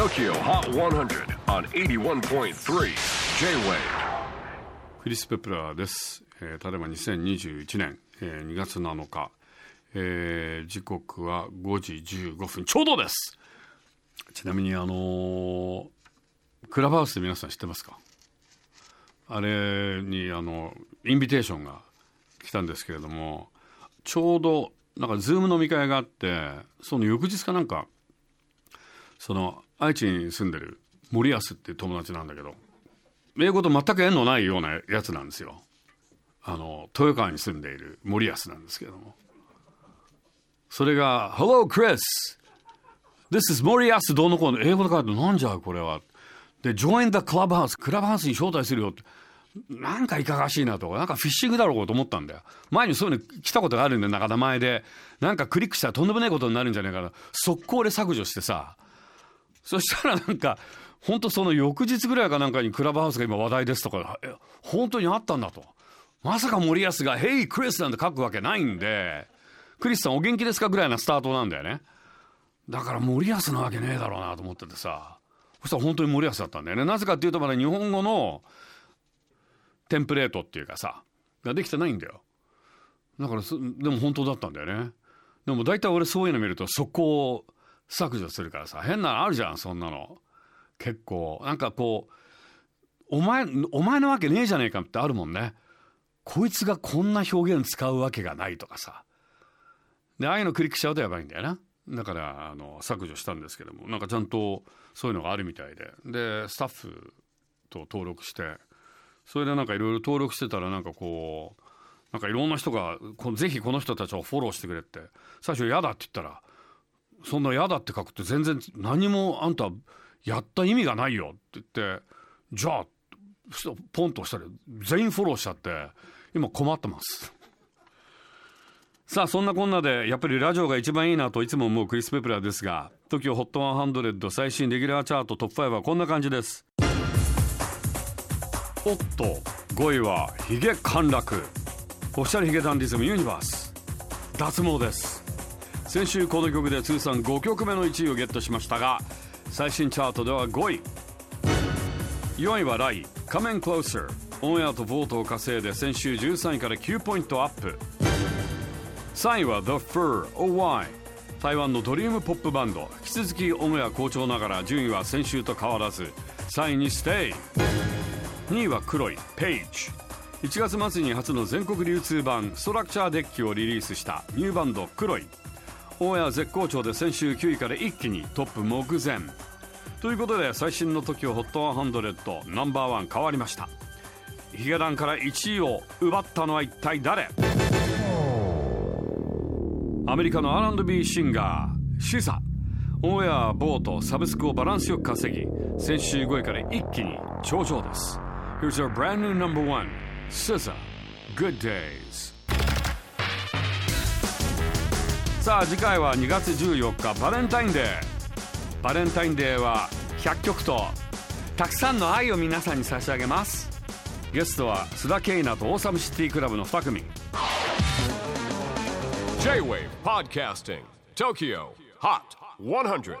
TOKYO HOT 100 on 81.3 J-WAVE クリス・ペプラーです。えー、ただいま2021年、えー2月7日、えー時刻は5時15分ちょうどです。ちなみにあのークラブハウスで皆さん知ってますか？あれにあのインビテーションが来たんですけれどもちょうどなんかズーム飲み会があってその翌日かなんかその愛知に住んでる森保っていう友達なんだけど英語と全く縁のないようなやつなんですよ。あの豊川に住んでいる森保なんですけれども。それが「Hello Chris! This is 森保どうのこうの」英語で書いてなんじゃこれは。で「Join the Clubhouse」クラブハウスに招待するよ。ってなんかいかがしいなとか。なんかフィッシングだろうと思ったんだよ。前にそういうの来たことがあるんだよ。なんか名前で。なんかクリックしたらとんでもないことになるんじゃないかな。速攻で削除してさ。そしたらなんか、本当その翌日ぐらいかなんかにクラブハウスが今話題ですとか、え本当にあったんだと。まさか森保が、ヘイクリスなんて書くわけないんで、クリスさんお元気ですかぐらいなスタートなんだよね。だから森保なわけねえだろうなと思っててさ、そしたら本当に森保だったんだよね。なぜかっていうとまだ日本語のテンプレートっていうかさ、ができてないんだよ。だからそ、でも本当だったんだよね。でも大体俺そういうの見ると速攻削除するからさ変なのあるじゃんそんなの。結構なんかこうお前お前のわけねえじゃねえかってあるもんね。こいつがこんな表現使うわけがないとかさ。でああいうのクリックしちゃうとやばいんだよな。だからあの削除したんですけども。なんかちゃんとそういうのがあるみたいで。でスタッフと登録して。それでなんかいろいろ登録してたらなんかこうなんかいろんな人がこぜひこの人たちをフォローしてくれって。最初嫌だって言ったらそんな嫌だって書くと全然何もあんたやった意味がないよって言ってじゃあポンとしたら全員フォローしちゃって今困ってます。さあそんなこんなでやっぱりラジオが一番いいなといつも思うクリス・ペプラーですが TOKIOHOT100 最新レギュラーチャートトップ5はこんな感じです。おっと5位はヒゲ陥落。オフィシャルヒゲダンディズムユニバース。脱毛です。先週この曲で通算5曲目の1位をゲットしましたが最新チャートでは5位。4位はライ「Come in Closer」オンエアとボートを稼いで先週13位から9ポイントアップ。3位は The Fur OY 台湾のドリームポップバンド。引き続きオンエア好調ながら順位は先週と変わらず。3位にステイ。2位は黒い。Page 1月末に初の全国流通版ストラクチャーデッキをリリースした。ニューバンド黒い。オンエア絶好調で先週9位から一気にトップ目前。ということで最新の TOKIOHOT100 ナンバーワン変わりました。ヒゲダンから1位を奪ったのは一体誰？アメリカの R&B シンガーシサ。オンエアボートサブスクをバランスよく稼ぎ先週5位から一気に頂上です。Here's our brand new number one SZA Good Days. さあ次回は2月14日バレンタインデー。バレンタインデーは100曲とたくさんの愛を皆さんに差し上げます。ゲストは須田慶奈とオーサムシティクラブの2組。J-WAVE PODCASTING TOKYO HOT 100